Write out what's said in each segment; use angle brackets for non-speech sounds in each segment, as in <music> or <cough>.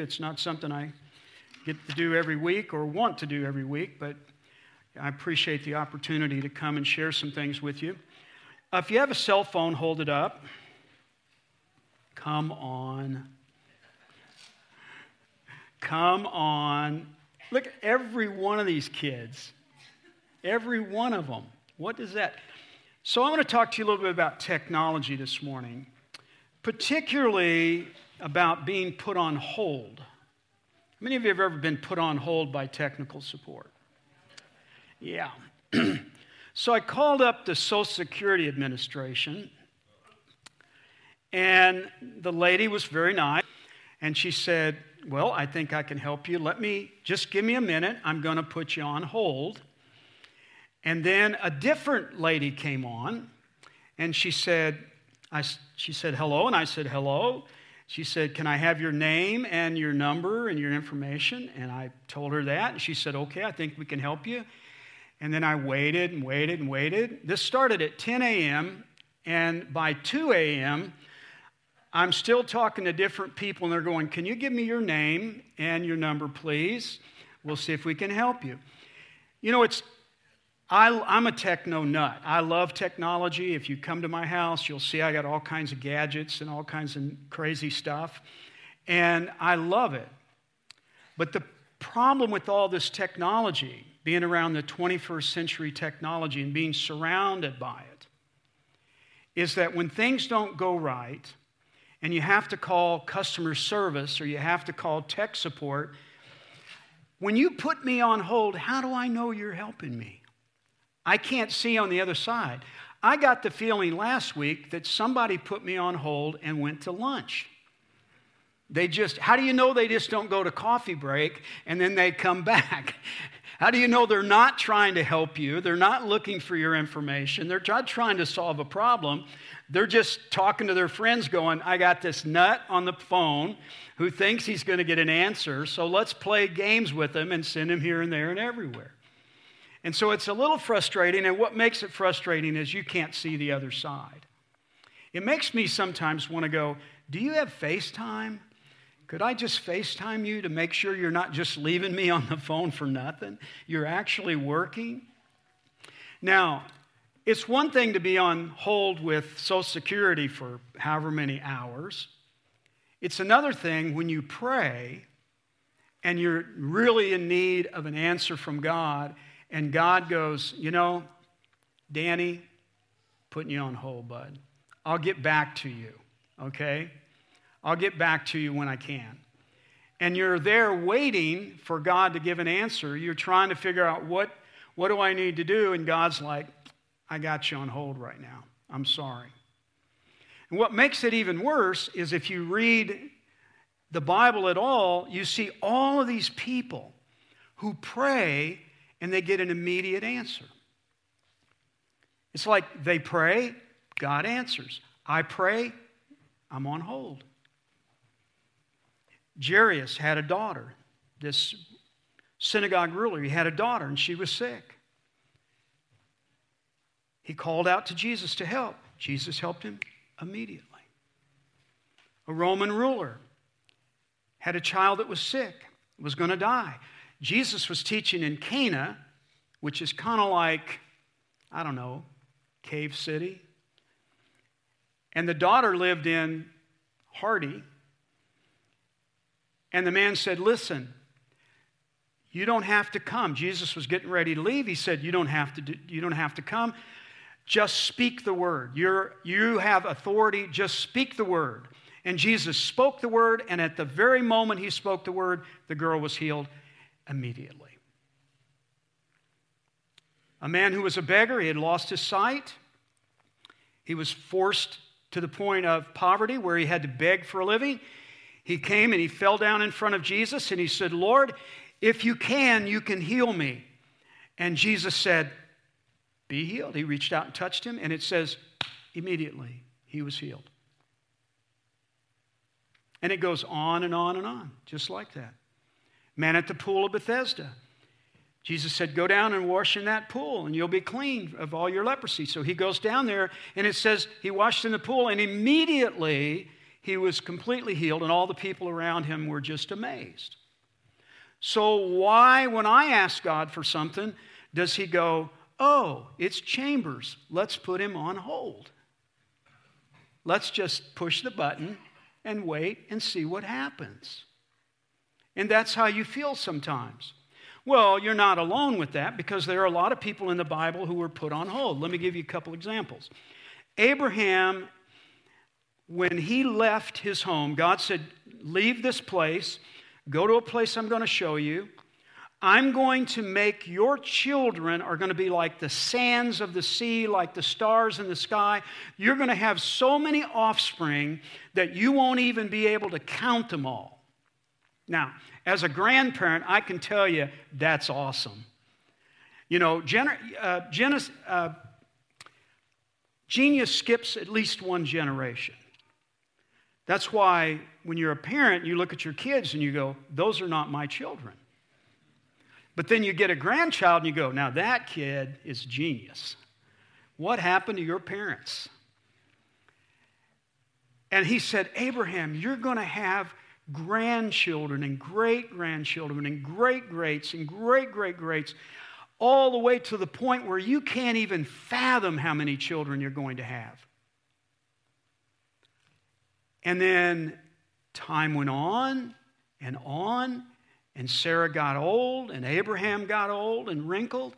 It's not something I get to do every week or want to do every week, but I appreciate the opportunity to come and share some things with you. Uh, if you have a cell phone, hold it up. Come on. Come on. Look at every one of these kids. Every one of them. What is that? So, I want to talk to you a little bit about technology this morning, particularly about being put on hold. How many of you have ever been put on hold by technical support? Yeah. <clears throat> so I called up the Social Security Administration, and the lady was very nice, and she said, Well, I think I can help you. Let me just give me a minute. I'm going to put you on hold. And then a different lady came on, and she said, I, she said, hello, and I said, hello. She said, Can I have your name and your number and your information? And I told her that. And she said, Okay, I think we can help you. And then I waited and waited and waited. This started at 10 a.m., and by 2 a.m., I'm still talking to different people, and they're going, Can you give me your name and your number, please? We'll see if we can help you. You know, it's I, am a techno nut. I love technology. If you come to my house, you'll see I got all kinds of gadgets and all kinds of crazy stuff. And I love it. But the problem with all this technology, being around the 21st century technology and being surrounded by it, is that when things don't go right and you have to call customer service or you have to call tech support, when you put me on hold, how do I know you're helping me? I can't see on the other side. I got the feeling last week that somebody put me on hold and went to lunch. They just, how do you know they just don't go to coffee break and then they come <laughs> back? How do you know they're not trying to help you? They're not looking for your information. They're not trying to solve a problem. They're just talking to their friends, going, I got this nut on the phone who thinks he's going to get an answer, so let's play games with him and send him here and there and everywhere. And so it's a little frustrating, and what makes it frustrating is you can't see the other side. It makes me sometimes want to go, Do you have FaceTime? Could I just FaceTime you to make sure you're not just leaving me on the phone for nothing? You're actually working? Now, it's one thing to be on hold with Social Security for however many hours. It's another thing when you pray and you're really in need of an answer from God and God goes, You know, Danny, putting you on hold, bud. I'll get back to you, okay? I'll get back to you when I can. And you're there waiting for God to give an answer. You're trying to figure out what, what do I need to do? And God's like, I got you on hold right now. I'm sorry. And what makes it even worse is if you read the Bible at all, you see all of these people who pray and they get an immediate answer. It's like they pray, God answers. I pray, I'm on hold. Jairus had a daughter. This synagogue ruler, he had a daughter and she was sick. He called out to Jesus to help. Jesus helped him immediately. A Roman ruler had a child that was sick, was going to die. Jesus was teaching in Cana, which is kind of like, I don't know, Cave City. And the daughter lived in Hardy. And the man said, Listen, you don't have to come. Jesus was getting ready to leave. He said, You don't have to, do, you don't have to come. Just speak the word. You're, you have authority. Just speak the word. And Jesus spoke the word, and at the very moment he spoke the word, the girl was healed immediately. A man who was a beggar, he had lost his sight. He was forced to the point of poverty where he had to beg for a living. He came and he fell down in front of Jesus and he said, Lord, if you can, you can heal me. And Jesus said, Be healed. He reached out and touched him, and it says, immediately he was healed. And it goes on and on and on, just like that man at the pool of Bethesda. Jesus said, Go down and wash in that pool, and you'll be clean of all your leprosy. So he goes down there, and it says he washed in the pool, and immediately he was completely healed, and all the people around him were just amazed. So, why, when I ask God for something, does he go, Oh, it's Chambers. Let's put him on hold. Let's just push the button and wait and see what happens. And that's how you feel sometimes. Well, you're not alone with that because there are a lot of people in the Bible who were put on hold. Let me give you a couple examples. Abraham, when he left his home, God said, Leave this place, go to a place I'm going to show you. I'm going to make your children are going to be like the sands of the sea, like the stars in the sky. You're going to have so many offspring that you won't even be able to count them all. Now, as a grandparent, I can tell you that's awesome. You know, uh, uh, genius skips at least one generation. That's why when you're a parent, you look at your kids and you go, Those are not my children. But then you get a grandchild and you go, now that kid is genius. What happened to your parents? And he said, Abraham, you're going to have grandchildren and great grandchildren and great greats and great great greats, all the way to the point where you can't even fathom how many children you're going to have. And then time went on and on and Sarah got old, and Abraham got old and wrinkled,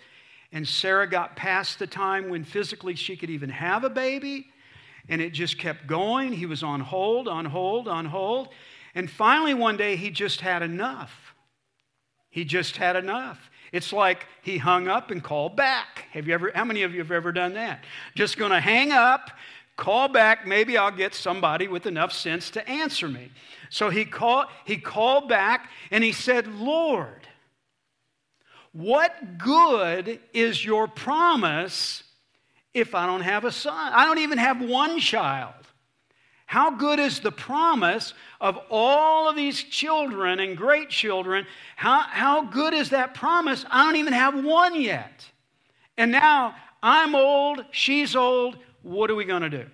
and Sarah got past the time when physically she could even have a baby, and it just kept going. He was on hold, on hold, on hold. And finally, one day, he just had enough. He just had enough. It's like he hung up and called back. Have you ever, how many of you have ever done that? Just to hang up, call back, maybe I'll get somebody with enough sense to answer me. So he called, he called back and he said, Lord, what good is your promise if I don't have a son? I don't even have one child. How good is the promise of all of these children and great children? How, how good is that promise? I don't even have one yet. And now I'm old, she's old. What are we going to do?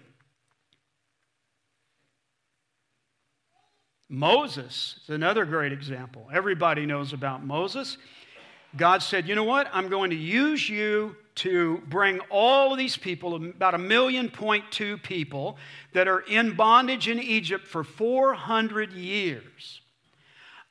Moses is another great example. Everybody knows about Moses. God said, You know what? I'm going to use you to bring all of these people, about a million point two people, that are in bondage in Egypt for 400 years.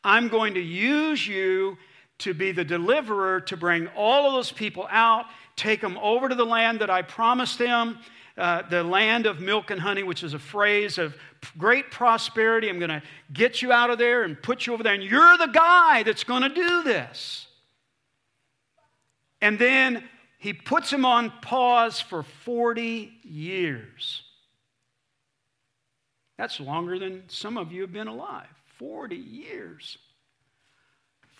I'm going to use you to be the deliverer to bring all of those people out, take them over to the land that I promised them, uh, the land of milk and honey, which is a phrase of great prosperity. I'm going to get you out of there and put you over there, and you're the guy that's going to do this. And then he puts him on pause for 40 years. That's longer than some of you have been alive. 40 years.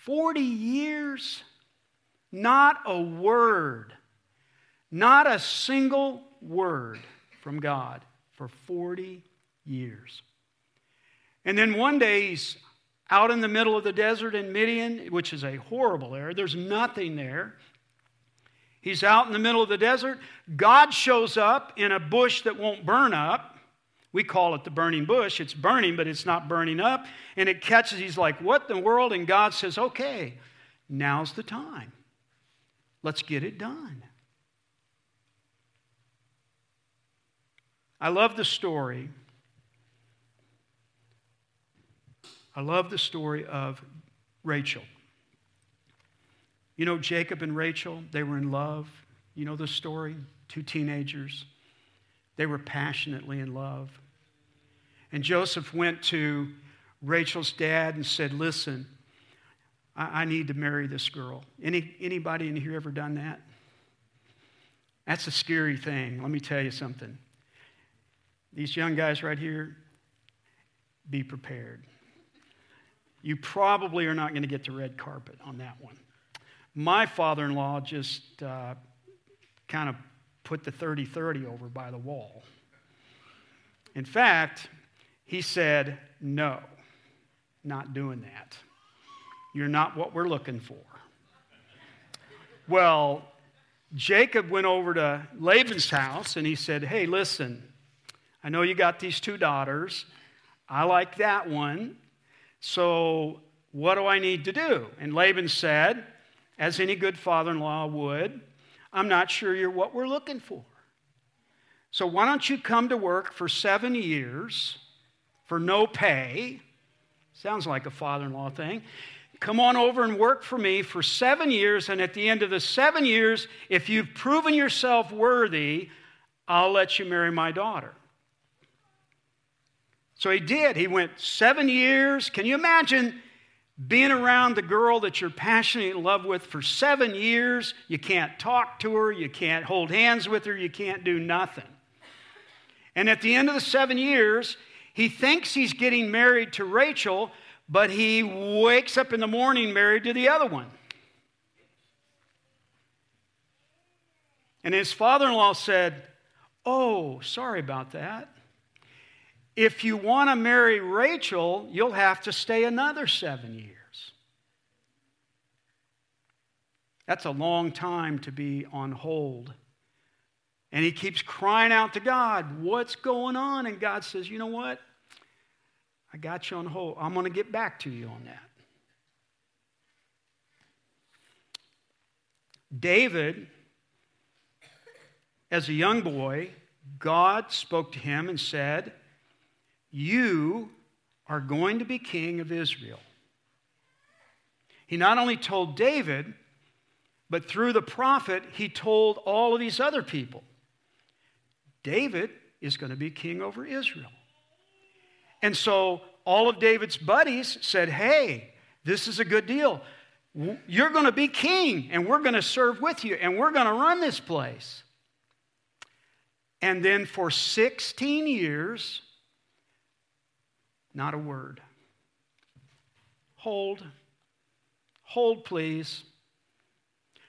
40 years, not a word, not a single word from God for 40 years. And then one day he's out in the middle of the desert in Midian, which is a horrible area. There's nothing there. He's out in the middle of the desert. God shows up in a bush that won't burn up. We call it the burning bush. It's burning, but it's not burning up. And it catches, he's like, What in the world? And God says, Okay, now's the time. Let's get it done. I love the story. I love the story of Rachel. You know, Jacob and Rachel, they were in love. You know the story? Two teenagers. They were passionately in love. And Joseph went to Rachel's dad and said, Listen, I, I need to marry this girl. Any, anybody in here ever done that? That's a scary thing. Let me tell you something. These young guys right here, be prepared. You probably are not going to get the red carpet on that one. My father in law just uh, kind of put the 30 30 over by the wall. In fact, he said, No, not doing that. You're not what we're looking for. Well, Jacob went over to Laban's house and he said, Hey, listen, I know you got these two daughters. I like that one. So what do I need to do? And Laban said, as any good father in law would, I'm not sure you're what we're looking for. So why don't you come to work for seven years for no pay? Sounds like a father in law thing. Come on over and work for me for seven years, and at the end of the seven years, if you've proven yourself worthy, I'll let you marry my daughter. So he did. He went seven years. Can you imagine being around the girl that you're passionately in love with for seven years? You can't talk to her, you can't hold hands with her, you can't do nothing. And at the end of the seven years, he thinks he's getting married to Rachel, but he wakes up in the morning married to the other one. And his father in law said, Oh, sorry about that. If you want to marry Rachel, you'll have to stay another seven years. That's a long time to be on hold. And he keeps crying out to God, What's going on? And God says, You know what? I got you on hold. I'm going to get back to you on that. David, as a young boy, God spoke to him and said, You are going to be king of Israel. He not only told David, but through the prophet, he told all of these other people David is going to be king over Israel. And so all of David's buddies said, Hey, this is a good deal. You're going to be king, and we're going to serve with you, and we're going to run this place. And then for 16 years, not a word. Hold. Hold, please.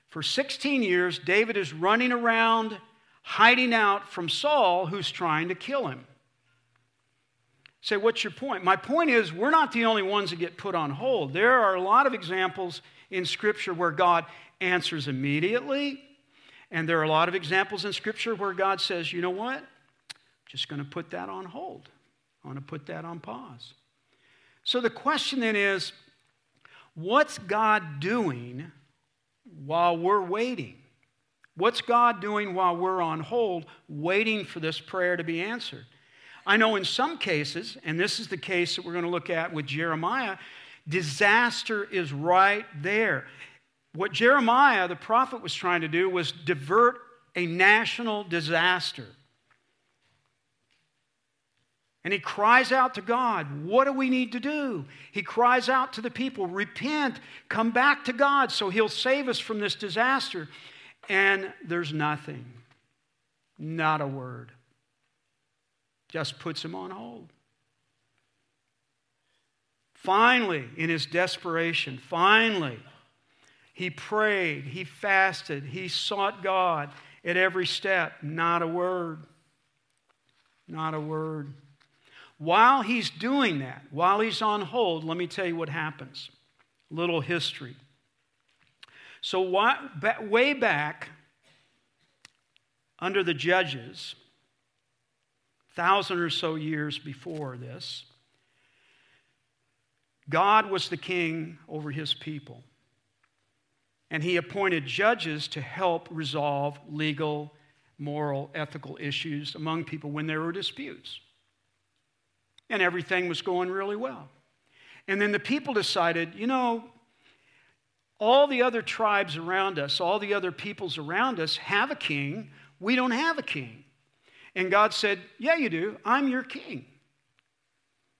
For 16 years, David is running around, hiding out from Saul, who's trying to kill him. Say, what's your point? My point is, we're not the only ones that get put on hold. There are a lot of examples in Scripture where God answers immediately, and there are a lot of examples in Scripture where God says, you know what? I'm just going to put that on hold. I want to put that on pause. So the question then is, what's God doing while we're waiting? What's God doing while we're on hold, waiting for this prayer to be answered? I know in some cases, and this is the case that we're going to look at with Jeremiah, disaster is right there. What Jeremiah, the prophet, was trying to do was divert a national disaster. And he cries out to God, What do we need to do? He cries out to the people, Repent, come back to God so he'll save us from this disaster. And there's nothing, not a word just puts him on hold. Finally, in his desperation, finally, he prayed, he fasted, he sought God at every step. Not a word. Not a word. While he's doing that, while he's on hold, let me tell you what happens. Little history. So, way back under the judges, thousand or so years before this, God was the king over his people. And he appointed judges to help resolve legal, moral, ethical issues among people when there were disputes. And everything was going really well. And then the people decided, you know, all the other tribes around us, all the other peoples around us have a king. We don't have a king. And God said, Yeah, you do. I'm your king.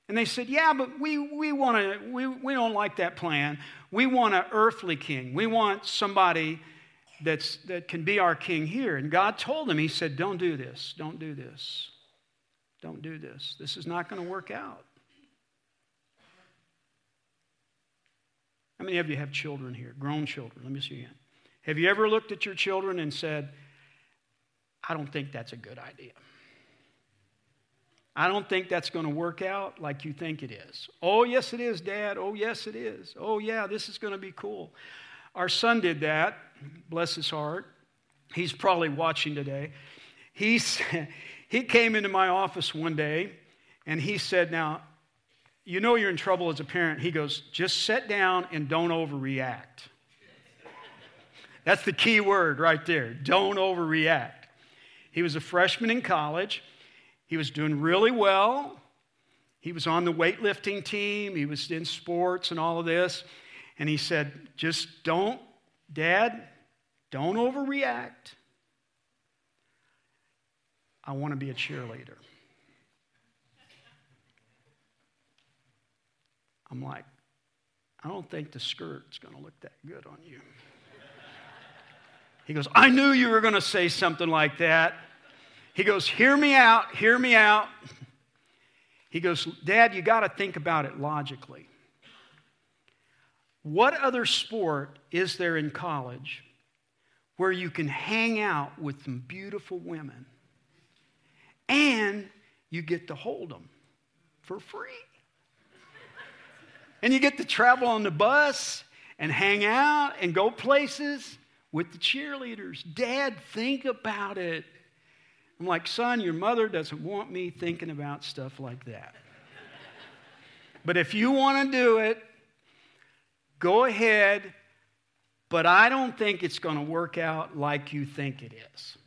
And they said, Yeah, but we, we, wanna, we, we don't like that plan. We want an earthly king. We want somebody that's, that can be our king here. And God told them, He said, Don't do this. Don't do this. Don't do this. This is not going to work out. How many of you have children here? Grown children? Let me see you. Have you ever looked at your children and said, I don't think that's a good idea. I don't think that's going to work out like you think it is. Oh, yes, it is, Dad. Oh, yes, it is. Oh, yeah, this is going to be cool. Our son did that, bless his heart. He's probably watching today. He's, <laughs> he came into my office one day and he said, Now, you know you're in trouble as a parent. He goes, just sit down and don't overreact. That's the key word right there. Don't overreact. He was a freshman in college. He was doing really well. He was on the weightlifting team. He was in sports and all of this. And he said, Just don't, Dad, don't overreact. I want to be a cheerleader. I'm like, I don't think the skirt's going to look that good on you. He goes, I knew you were going to say something like that. He goes, Hear me out, hear me out. He goes, Dad, you got to think about it logically. What other sport is there in college where you can hang out with some beautiful women you get to hold them for free? and you get to travel on the bus and hang out and go places with the cheerleaders. Dad, think about it. I'm like, son, your mother doesn't want me thinking about stuff like that. but if you want to do it, go ahead. But I don't think it's going to work out like you think it is.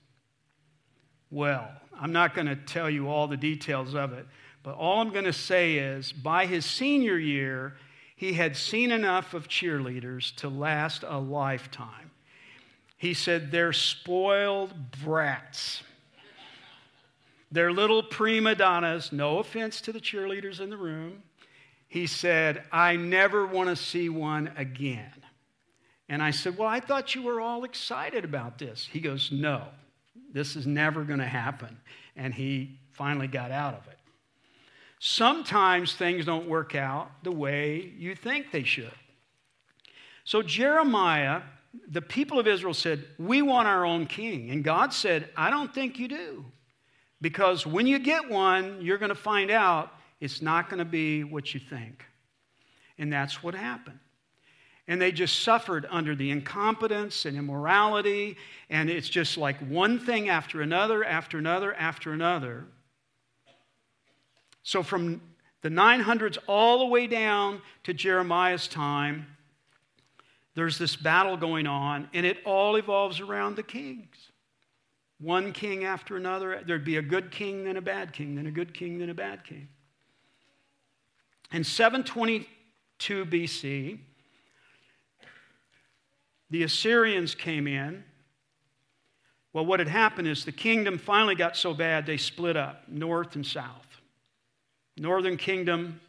Well, I'm not going to tell you all the details of it, but all I'm going to say is by his senior year, he had seen enough of cheerleaders to last a lifetime. He said, They're spoiled brats. They're little prima donnas. No offense to the cheerleaders in the room. He said, I never want to see one again. And I said, Well, I thought you were all excited about this. He goes, No, this is never going to happen. And he finally got out of it. Sometimes things don't work out the way you think they should. So Jeremiah the people of Israel said, We want our own king. And God said, I don't think you do. Because when you get one, you're going to find out it's not going to be what you think. And that's what happened. And they just suffered under the incompetence and immorality. And it's just like one thing after another, after another, after another. So from the 900s all the way down to Jeremiah's time, there's this battle going on, and it all evolves around the kings. One king after another. There'd be a good king, then a bad king, then a good king, then a bad king. In 722 BC, the Assyrians came in. Well, what had happened is the kingdom finally got so bad they split up, north and south. Northern kingdom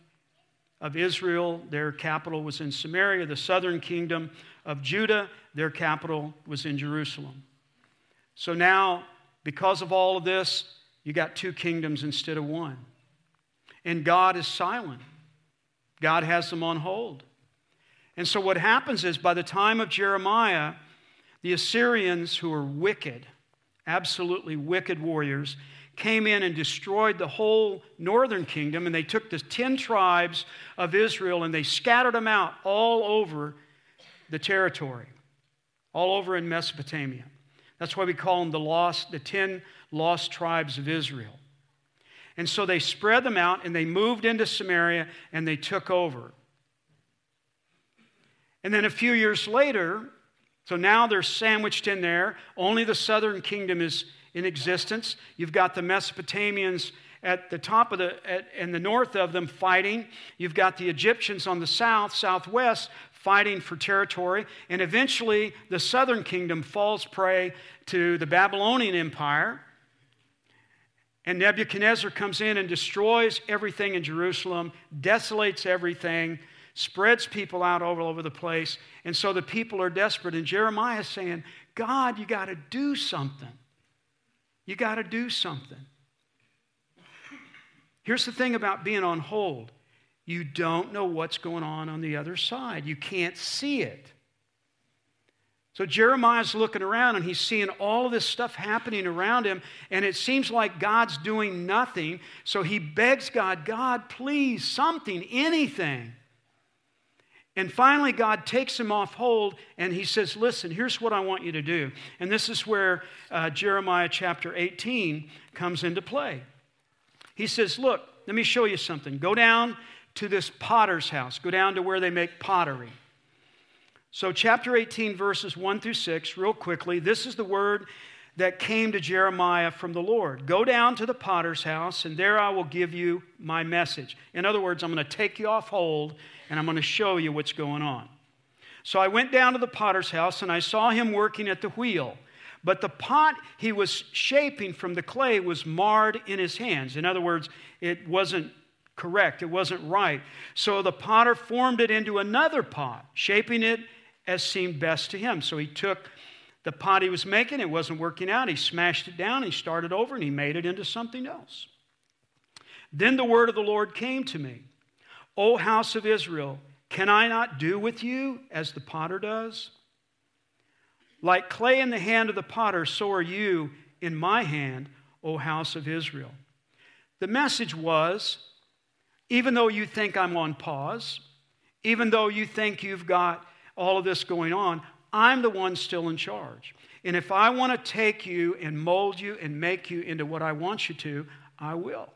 of Israel, their capital was in Samaria. The southern kingdom of Judah, their capital was in Jerusalem. So now, because of all of this, you got two kingdoms instead of one. And God is silent, God has them on hold. And so, what happens is by the time of Jeremiah, the Assyrians, who are wicked, absolutely wicked warriors, came in and destroyed the whole northern kingdom, and they took the 10 tribes of Israel and they scattered them out all over the territory, all over in Mesopotamia. That's why we call them the lost, the 10 lost tribes of Israel. And so they spread them out and they moved into Samaria and they took over. And then a few years later, so now they're sandwiched in there. Only the southern kingdom is in existence. You've got the Mesopotamians at the top of the, at, in the north of them fighting. You've got the Egyptians on the south, southwest, fighting for territory. And eventually, the southern kingdom falls prey to the Babylonian Empire. And Nebuchadnezzar comes in and destroys everything in Jerusalem, desolates everything, spreads people out all over the place. And so the people are desperate. And Jeremiah is saying, God, you got to do something. You got to do something. Here's the thing about being on hold you don't know what's going on on the other side, you can't see it. So Jeremiah's looking around and he's seeing all of this stuff happening around him, and it seems like God's doing nothing. So he begs God, God, please, something, anything. And finally, God takes him off hold and he says, Listen, here's what I want you to do. And this is where uh, Jeremiah chapter 18 comes into play. He says, Look, let me show you something. Go down to this potter's house. Go down to where they make pottery. So, chapter 18, verses 1 through 6, real quickly, this is the word that came to Jeremiah from the Lord Go down to the potter's house, and there I will give you my message. In other words, I'm going to take you off hold, and I'm going to show you what's going on. So, I went down to the potter's house, and I saw him working at the wheel. But the pot he was shaping from the clay was marred in his hands. In other words, it wasn't correct, it wasn't right. So the potter formed it into another pot, shaping it as seemed best to him. So he took the pot he was making, it wasn't working out. He smashed it down, he started over, and he made it into something else. Then the word of the Lord came to me O house of Israel, can I not do with you as the potter does? Like clay in the hand of the potter, so are you in my hand, O house of Israel. The message was even though you think I'm on pause, even though you think you've got all of this going on, I'm the one still in charge. And if I want to take you and mold you and make you into what I want you to, I will.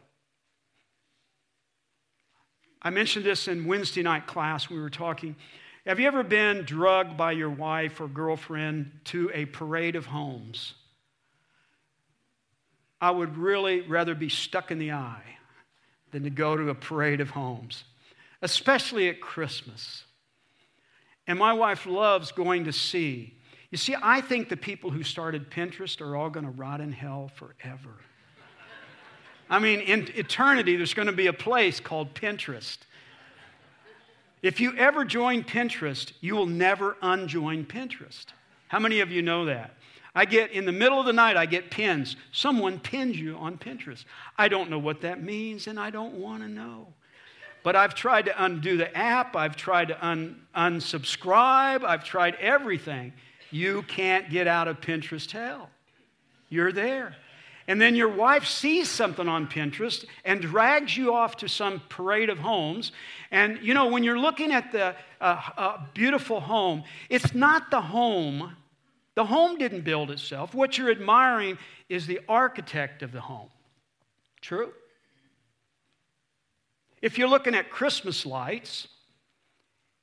I mentioned this in Wednesday night class. We were talking. Have you ever been drugged by your wife or girlfriend to a parade of homes? I would really rather be stuck in the eye than to go to a parade of homes, especially at Christmas. And my wife loves going to see. You see, I think the people who started Pinterest are all going to rot in hell forever. I mean, in eternity, there's going to be a place called Pinterest. If you ever join Pinterest, you will never unjoin Pinterest. How many of you know that? I get in the middle of the night, I get pins. Someone pins you on Pinterest. I don't know what that means, and I don't want to know. But I've tried to undo the app, I've tried to un- unsubscribe, I've tried everything. You can't get out of Pinterest hell. You're there. And then your wife sees something on Pinterest and drags you off to some parade of homes. And you know, when you're looking at the uh, uh, beautiful home, it's not the home the home didn't build itself. What you're admiring is the architect of the home. True? If you're looking at Christmas lights,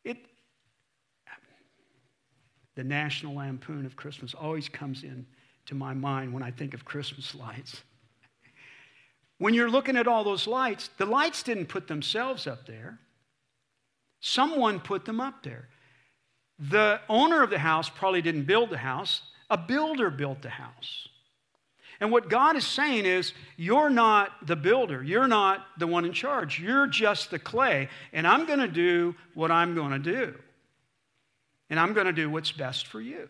it, the National Lampoon of Christmas always comes in to my mind when I think of Christmas lights. When you're looking at all those lights, the lights didn't put themselves up there. Someone put them up there. The owner of the house probably didn't build the house, a builder built the house. And what God is saying is, you're not the builder. You're not the one in charge. You're just the clay. And I'm going to do what I'm going to do. And I'm going to do what's best for you.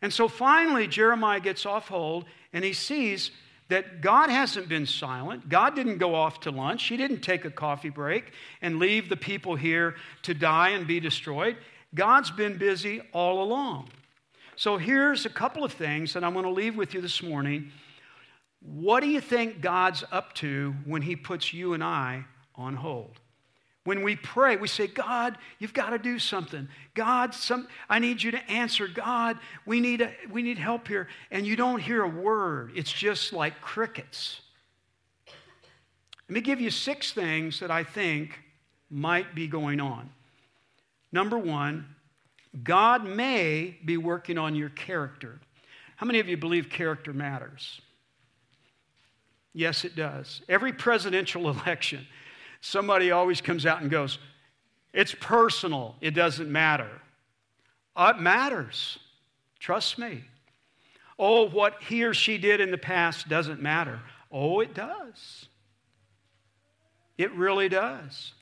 And so finally, Jeremiah gets off hold and he sees that God hasn't been silent. God didn't go off to lunch. He didn't take a coffee break and leave the people here to die and be destroyed. God's been busy all along. So here's a couple of things that I'm going to leave with you this morning. What do you think God's up to when He puts you and I on hold? When we pray, we say, God, you've got to do something. God, some, I need you to answer. God, we need, a, we need help here. And you don't hear a word, it's just like crickets. Let me give you six things that I think might be going on. Number one, God may be working on your character. How many of you believe character matters? Yes, it does. Every presidential <laughs> election, somebody always comes out and goes, It's personal, it doesn't matter. Uh, it matters. Trust me. Oh, what he or she did in the past doesn't matter. Oh, it does. It really does.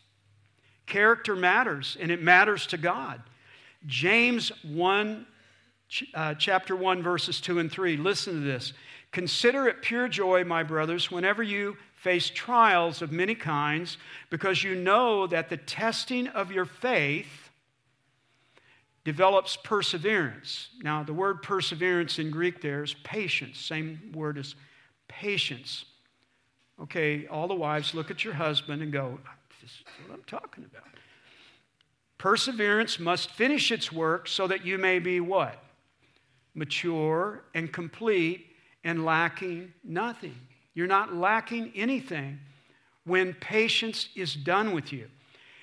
Character matters, and it matters to God. James 1, uh, chapter 1, verses 2 and 3. Listen to this. Consider it pure joy, my brothers, whenever you face trials of many kinds, because you know that the testing of your faith develops perseverance. Now, the word perseverance in Greek there is patience, same word as patience. Okay, all the wives look at your husband and go, This is what I'm talking about. Perseverance must finish its work so that you may be what? Mature and complete and lacking nothing. You're not lacking anything when patience is done with you.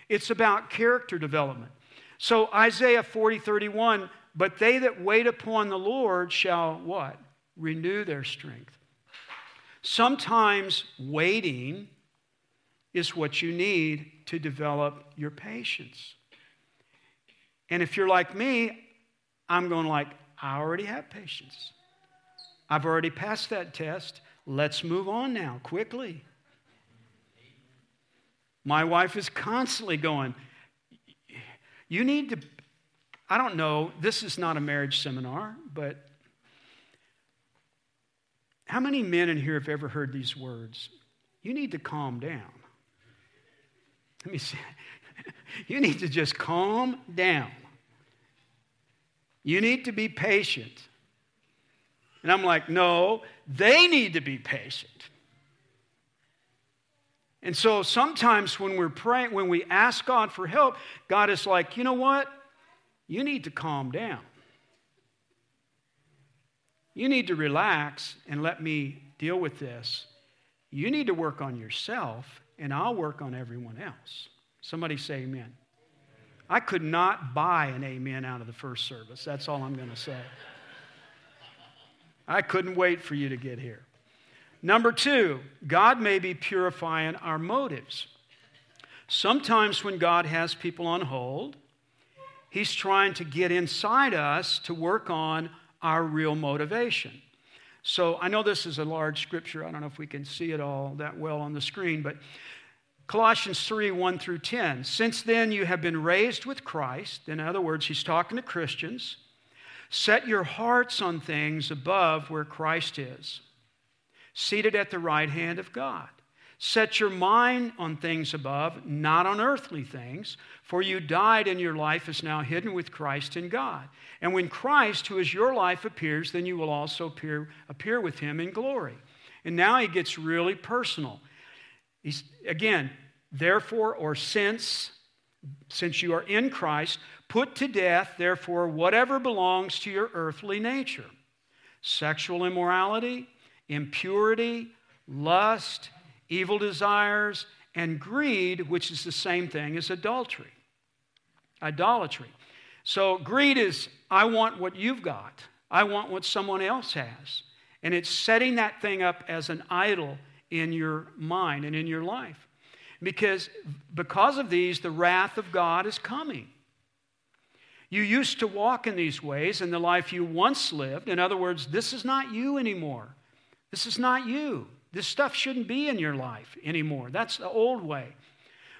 It's about character development. So Isaiah 40, 31, but they that wait upon the Lord shall what? Renew their strength. Sometimes waiting is what you need to develop your patience. And if you're like me, I'm going like, I already have patience. I've already passed that test. Let's move on now, quickly. My wife is constantly going, You need to, I don't know, this is not a marriage seminar, but how many men in here have ever heard these words? You need to calm down. Let me see. <laughs> You need to just calm down. You need to be patient. And I'm like, no, they need to be patient. And so sometimes when we're praying, when we ask God for help, God is like, you know what? You need to calm down. You need to relax and let me deal with this. You need to work on yourself, and I'll work on everyone else. Somebody say amen. I could not buy an amen out of the first service. That's all I'm going to say. I couldn't wait for you to get here. Number two, God may be purifying our motives. Sometimes when God has people on hold, He's trying to get inside us to work on our real motivation. So I know this is a large scripture. I don't know if we can see it all that well on the screen, but Colossians 3 1 through 10. Since then you have been raised with Christ. In other words, he's talking to Christians. Set your hearts on things above where Christ is, seated at the right hand of God. Set your mind on things above, not on earthly things, for you died and your life is now hidden with Christ in God. And when Christ, who is your life, appears, then you will also appear, appear with him in glory. And now he gets really personal. He's, again, therefore, or since, since you are in Christ, put to death, therefore, whatever belongs to your earthly nature sexual immorality, impurity, lust evil desires, and greed, which is the same thing as adultery. Idolatry. So, greed is I want what you've got, I want what someone else has. And it's setting that thing up as an idol in your mind and in your life. Because because of these, the wrath of God is coming. You used to walk in these ways in the life you once lived. In other words, this is not you anymore. This is not you. This stuff shouldn't be in your life anymore. That's the old way.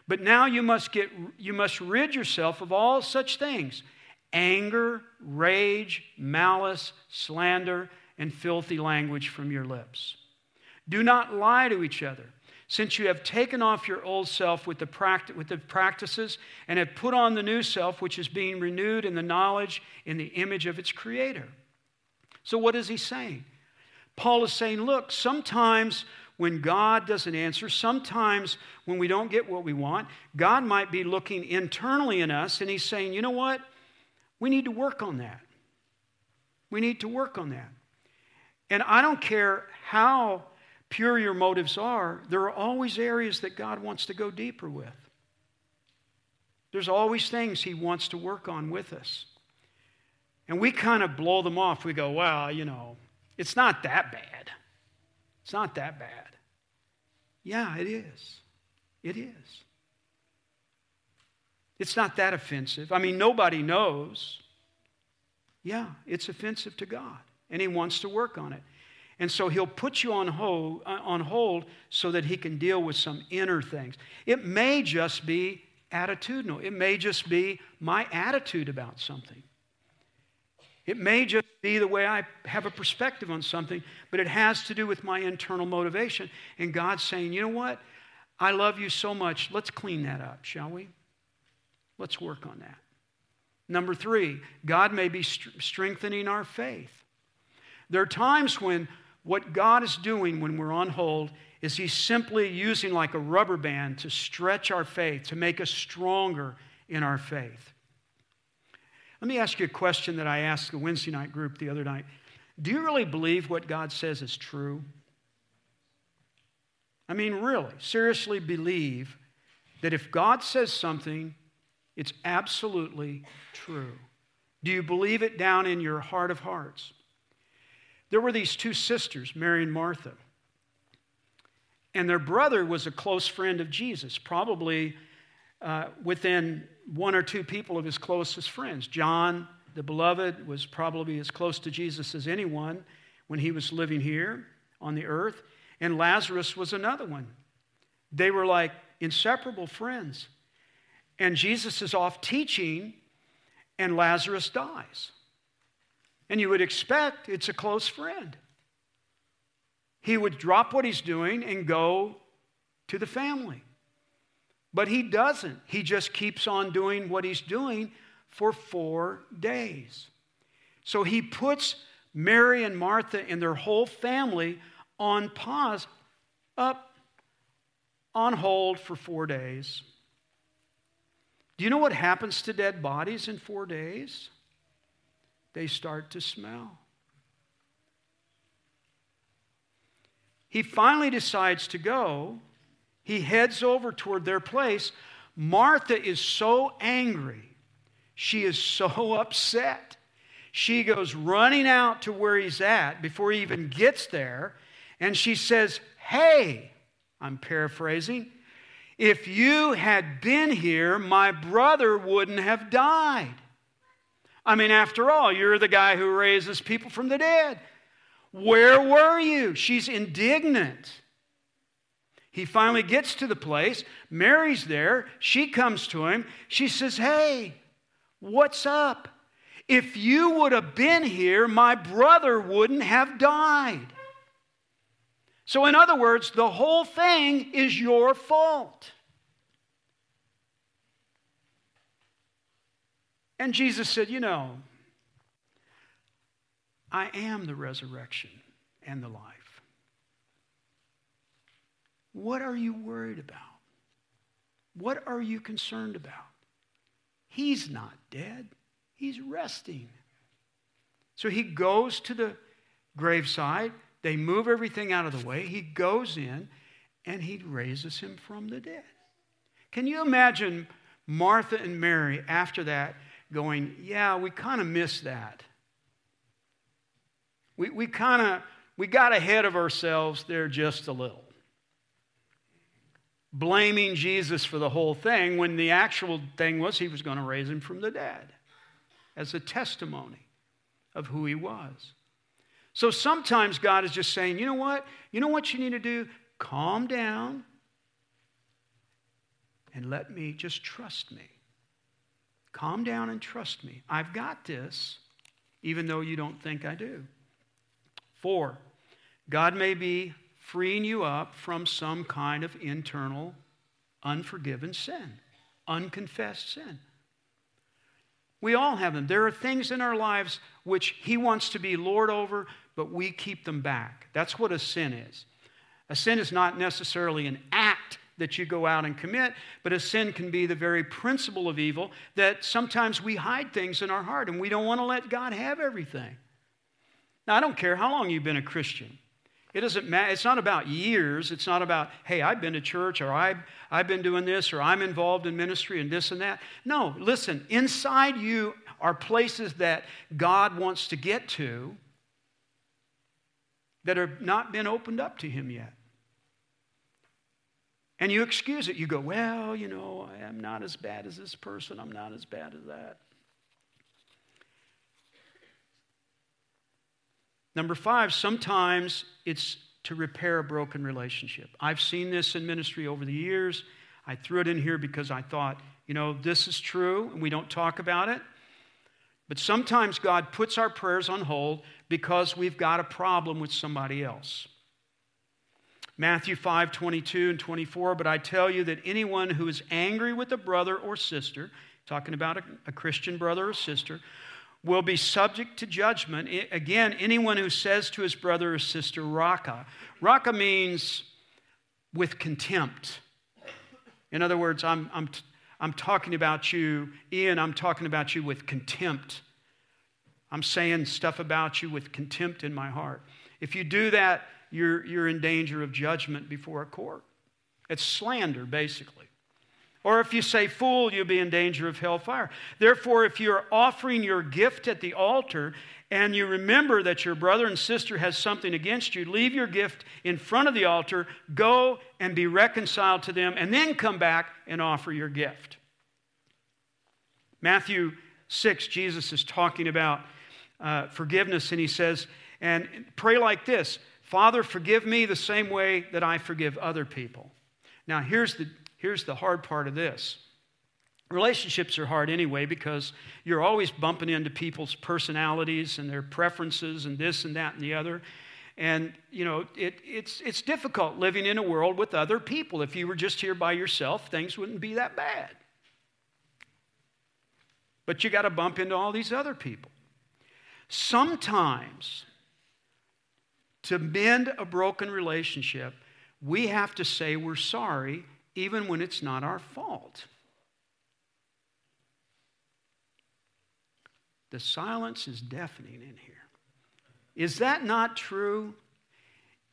But now you must get you must rid yourself of all such things. Anger, rage, malice, slander, and filthy language from your lips. Do not lie to each other, since you have taken off your old self with the, practi- with the practices and have put on the new self, which is being renewed in the knowledge in the image of its creator. So, what is he saying? Paul is saying, look, sometimes when God doesn't answer, sometimes when we don't get what we want, God might be looking internally in us and He's saying, you know what? We need to work on that. We need to work on that. And I don't care how pure your motives are, there are always areas that God wants to go deeper with. There's always things He wants to work on with us. And we kind of blow them off. We go, well, you know, it's not that bad. It's not that bad. Yeah, it is. It is. It's not that offensive. I mean, nobody knows. Yeah, it's offensive to God, and He wants to work on it. And so He'll put you on hold, uh, on hold so that He can deal with some inner things. It may just be attitudinal, it may just be my attitude about something. It may just be the way I have a perspective on something, but it has to do with my internal motivation. And God's saying, you know what? I love you so much. Let's clean that up, shall we? Let's work on that. Number three, God may be st- strengthening our faith. There are times when what God is doing when we're on hold is He's simply using like a rubber band to stretch our faith, to make us stronger in our faith. Let me ask you a question that I asked the Wednesday night group the other night. Do you really believe what God says is true? I mean, really, seriously believe that if God says something, it's absolutely true? Do you believe it down in your heart of hearts? There were these two sisters, Mary and Martha. And their brother was a close friend of Jesus, probably uh, within one or two people of his closest friends. John, the beloved, was probably as close to Jesus as anyone when he was living here on the earth. And Lazarus was another one. They were like inseparable friends. And Jesus is off teaching, and Lazarus dies. And you would expect it's a close friend. He would drop what he's doing and go to the family. But he doesn't. He just keeps on doing what he's doing for four days. So he puts Mary and Martha and their whole family on pause, up on hold for four days. Do you know what happens to dead bodies in four days? They start to smell. He finally decides to go. He heads over toward their place. Martha is so angry. She is so <laughs> upset. She goes running out to where he's at before he even gets there. And she says, Hey, I'm paraphrasing, if you had been here, my brother wouldn't have died. I mean, after all, you're the guy who raises people from the dead. Where were you? She's indignant. He finally gets to the place. Mary's there. She comes to him. She says, Hey, what's up? If you would have been here, my brother wouldn't have died. So, in other words, the whole thing is your fault. And Jesus said, You know, I am the resurrection and the life. What are you worried about? What are you concerned about? He's not dead, he's resting. So he goes to the graveside. They move everything out of the way. He goes in and he raises him from the dead. Can you imagine Martha and Mary after that going, Yeah, we kind of missed that. We, we kind of we got ahead of ourselves there just a little. Blaming Jesus for the whole thing when the actual thing was he was going to raise him from the dead as a testimony of who he was. So sometimes God is just saying, you know what? You know what you need to do? Calm down and let me just trust me. Calm down and trust me. I've got this, even though you don't think I do. Four, God may be freeing you up from some kind of internal unforgiven sin, unconfessed sin. We all have them. There are things in our lives which He wants to be Lord over, but we keep them back. That's what a sin is. A sin is not necessarily an act that you go out and commit, but a sin can be the very principle of evil that sometimes we hide things in our heart and we don't want to let God have everything. Now, I don't care how long you've been a Christian. It doesn't matter. It's not about years. It's not about, hey, I've been to church or I've, I've been doing this or I'm involved in ministry and this and that. No, listen, inside you are places that God wants to get to that have not been opened up to Him yet. And you excuse it. You go, well, you know, I'm not as bad as this person, I'm not as bad as that. Number five, sometimes it's to repair a broken relationship. I've seen this in ministry over the years. I threw it in here because I thought, you know, this is true, and we don't talk about it. But sometimes God puts our prayers on hold because we've got a problem with somebody else. Matthew 5 22 and 24. But I tell you that anyone who is angry with a brother or sister, talking about a, a Christian brother or sister, will be subject to judgment. Again, anyone who says to his brother or sister, Raca. Raca means with contempt. In other words, I'm, I'm, I'm talking about you, Ian, I'm talking about you with contempt. I'm saying stuff about you with contempt in my heart. If you do that you're, you're in danger of judgment before a court. It's slander, basically. Or if you say fool, you'll be in danger of hellfire. Therefore, if you're offering your gift at the altar and you remember that your brother and sister has something against you, leave your gift in front of the altar, go and be reconciled to them, and then come back and offer your gift. Matthew 6, Jesus is talking about uh, forgiveness, and he says, and pray like this Father, forgive me the same way that I forgive other people. Now, here's the, here's the hard part of this. Relationships are hard anyway because you're always bumping into people's personalities and their preferences and this and that and the other. And, you know, it, it's, it's difficult living in a world with other people. If you were just here by yourself, things wouldn't be that bad. But you got to bump into all these other people. Sometimes, to mend a broken relationship, we have to say we're sorry even when it's not our fault. The silence is deafening in here. Is that not true?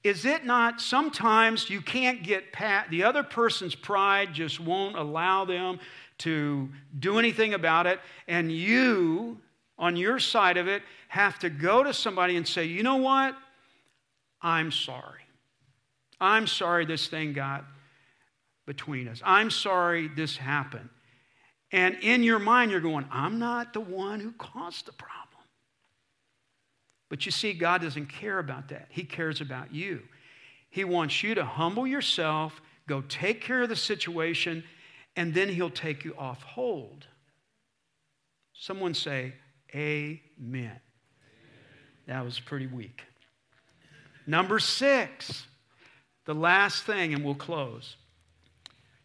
Is it not sometimes you can't get past the other person's pride just won't allow them to do anything about it and you on your side of it have to go to somebody and say, "You know what? I'm sorry. I'm sorry this thing got between us. I'm sorry this happened." And in your mind, you're going, I'm not the one who caused the problem. But you see, God doesn't care about that. He cares about you. He wants you to humble yourself, go take care of the situation, and then He'll take you off hold. Someone say, Amen. Amen. That was pretty weak. Number six, the last thing, and we'll close.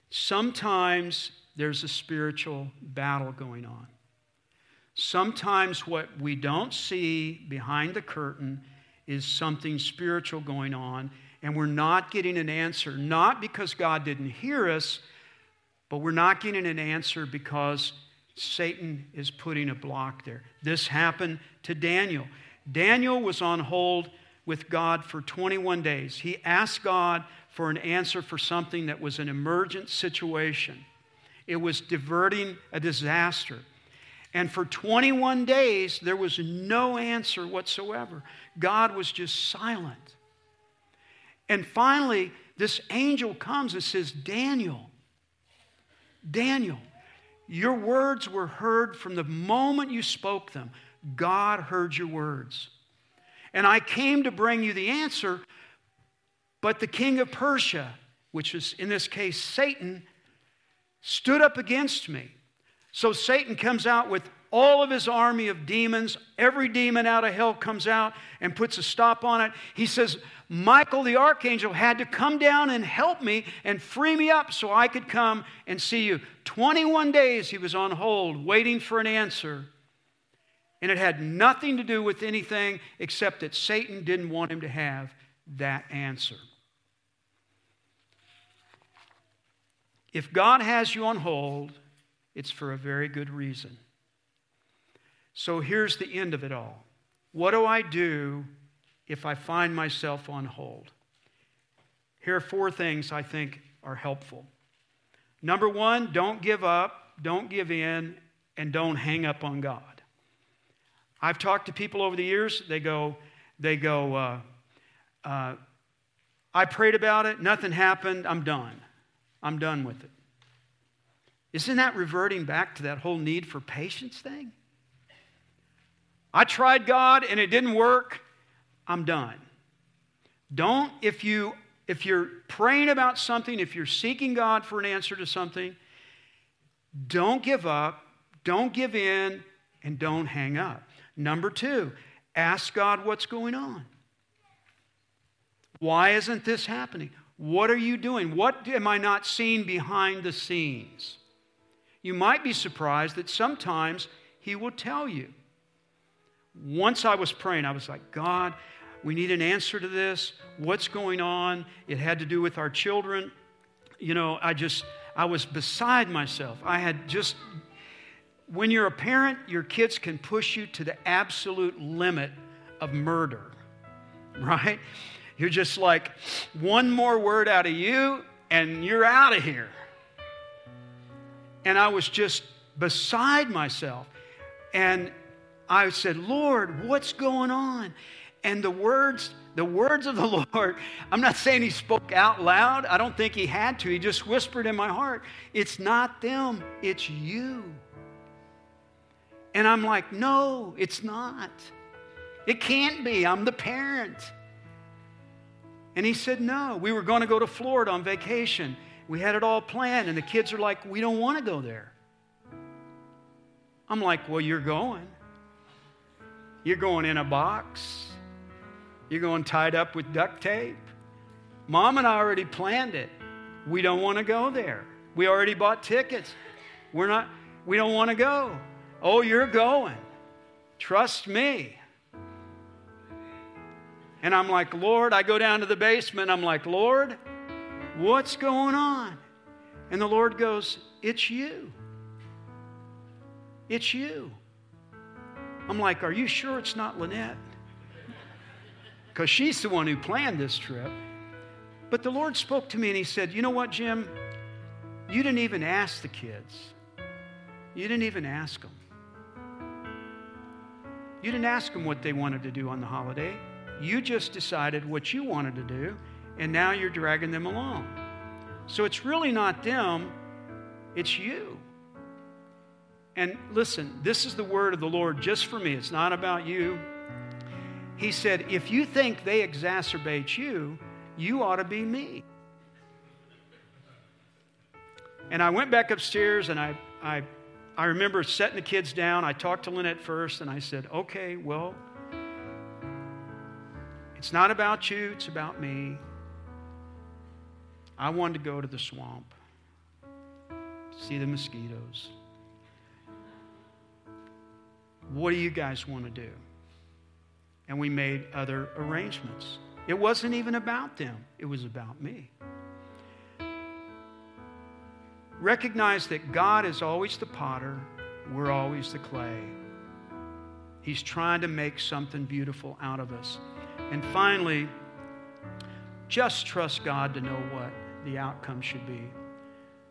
Sometimes there's a spiritual battle going on. Sometimes what we don't see behind the curtain is something spiritual going on, and we're not getting an answer, not because God didn't hear us, but we're not getting an answer because Satan is putting a block there. This happened to Daniel. Daniel was on hold with God for 21 days. He asked God for an answer for something that was an emergent situation. It was diverting a disaster. And for 21 days, there was no answer whatsoever. God was just silent. And finally, this angel comes and says, Daniel, Daniel, your words were heard from the moment you spoke them. God heard your words. And I came to bring you the answer, but the king of Persia, which is in this case Satan, stood up against me. So Satan comes out with all of his army of demons. Every demon out of hell comes out and puts a stop on it. He says, Michael the archangel had to come down and help me and free me up so I could come and see you. 21 days he was on hold, waiting for an answer. And it had nothing to do with anything except that Satan didn't want him to have that answer. If God has you on hold, it's for a very good reason. So here's the end of it all. What do I do if I find myself on hold? Here are four things I think are helpful. Number one, don't give up, don't give in, and don't hang up on God. I've talked to people over the years, they go, they go, uh, uh, I prayed about it, nothing happened, I'm done. I'm done with it. Isn't that reverting back to that whole need for patience thing? I tried God and it didn't work. I'm done. Don't if you if you're praying about something, if you're seeking God for an answer to something, don't give up, don't give in, and don't hang up. Number 2, ask God what's going on. Why isn't this happening? What are you doing? What am I not seeing behind the scenes? You might be surprised that sometimes He will tell you. Once I was praying, I was like, God, we need an answer to this. What's going on? It had to do with our children. You know, I just, I was beside myself. I had just, when you're a parent, your kids can push you to the absolute limit of murder, <laughs> right? You're just like, one more word out of you, and you're out of here. And I was just beside myself. And I said, Lord, what's going on? And the words, the words of the <laughs> Lord, I'm not saying he spoke out loud. I don't think he had to. He just whispered in my heart, It's not them, it's you. And I'm like, No, it's not. It can't be. I'm the parent. And he said, No. We were going to go to Florida on vacation. We had it all planned, and the kids are like, We don't want to go there. I'm like, Well, you're going. You're going in a box. You're going tied up with duct tape. Mom and I already planned it. We don't want to go there. We already bought tickets. We're not, we don't want to go. Oh, you're going. Trust me. And I'm like, Lord, I go down to the basement. I'm like, Lord, what's going on? And the Lord goes, It's you. It's you. I'm like, Are you sure it's not Lynette? Because she's the one who planned this trip. But the Lord spoke to me and He said, You know what, Jim? You didn't even ask the kids. You didn't even ask them. You didn't ask them what they wanted to do on the holiday. You just decided what you wanted to do, and now you're dragging them along. So it's really not them, it's you. And listen, this is the word of the Lord just for me. It's not about you. He said, if you think they exacerbate you, you ought to be me. And I went back upstairs and I, I, I remember setting the kids down. I talked to Lynette first and I said, okay, well, it's not about you, it's about me. I wanted to go to the swamp, see the mosquitoes. What do you guys want to do? And we made other arrangements. It wasn't even about them, it was about me. Recognize that God is always the potter, we're always the clay. He's trying to make something beautiful out of us. And finally, just trust God to know what the outcome should be.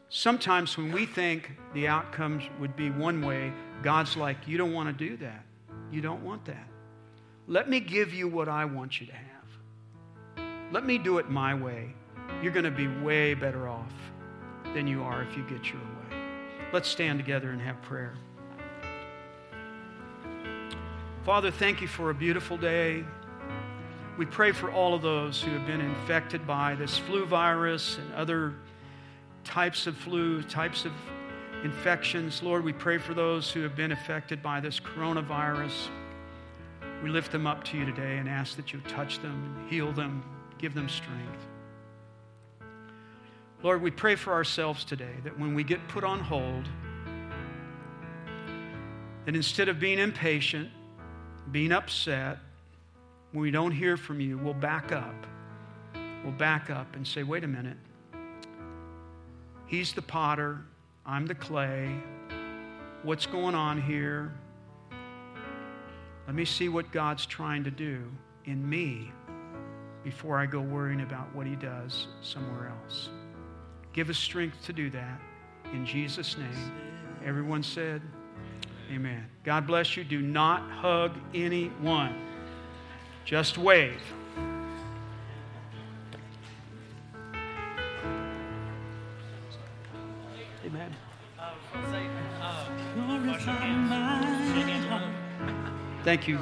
Sometimes when we think the outcome would be one way, God's like, You don't want to do that. You don't want that. Let me give you what I want you to have. Let me do it my way. You're going to be way better off than you are if you get your way. Let's stand together and have prayer. Father, thank you for a beautiful day. We pray for all of those who have been infected by this flu virus and other types of flu, types of infections. Lord, we pray for those who have been affected by this coronavirus. We lift them up to you today and ask that you touch them, heal them, give them strength. Lord, we pray for ourselves today that when we get put on hold, that instead of being impatient, being upset, when we don't hear from you, we'll back up. We'll back up and say, wait a minute. He's the potter, I'm the clay. What's going on here? Let me see what God's trying to do in me before I go worrying about what He does somewhere else. Give us strength to do that. In Jesus' name. Everyone said, Amen. God bless you. Do not hug anyone, just wave. Amen. Thank you.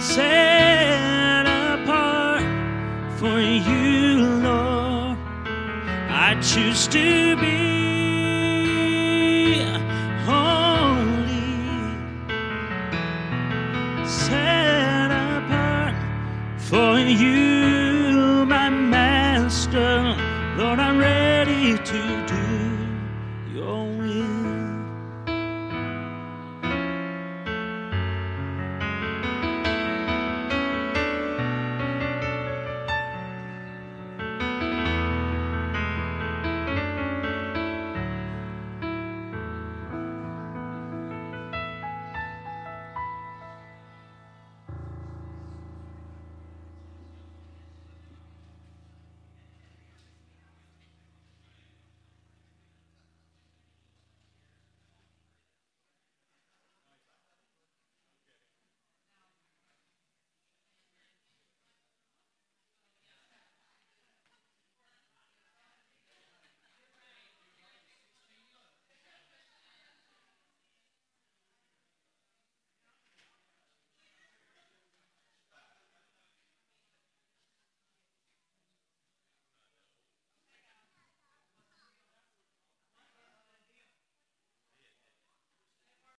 set apart for you, Lord. I choose to be.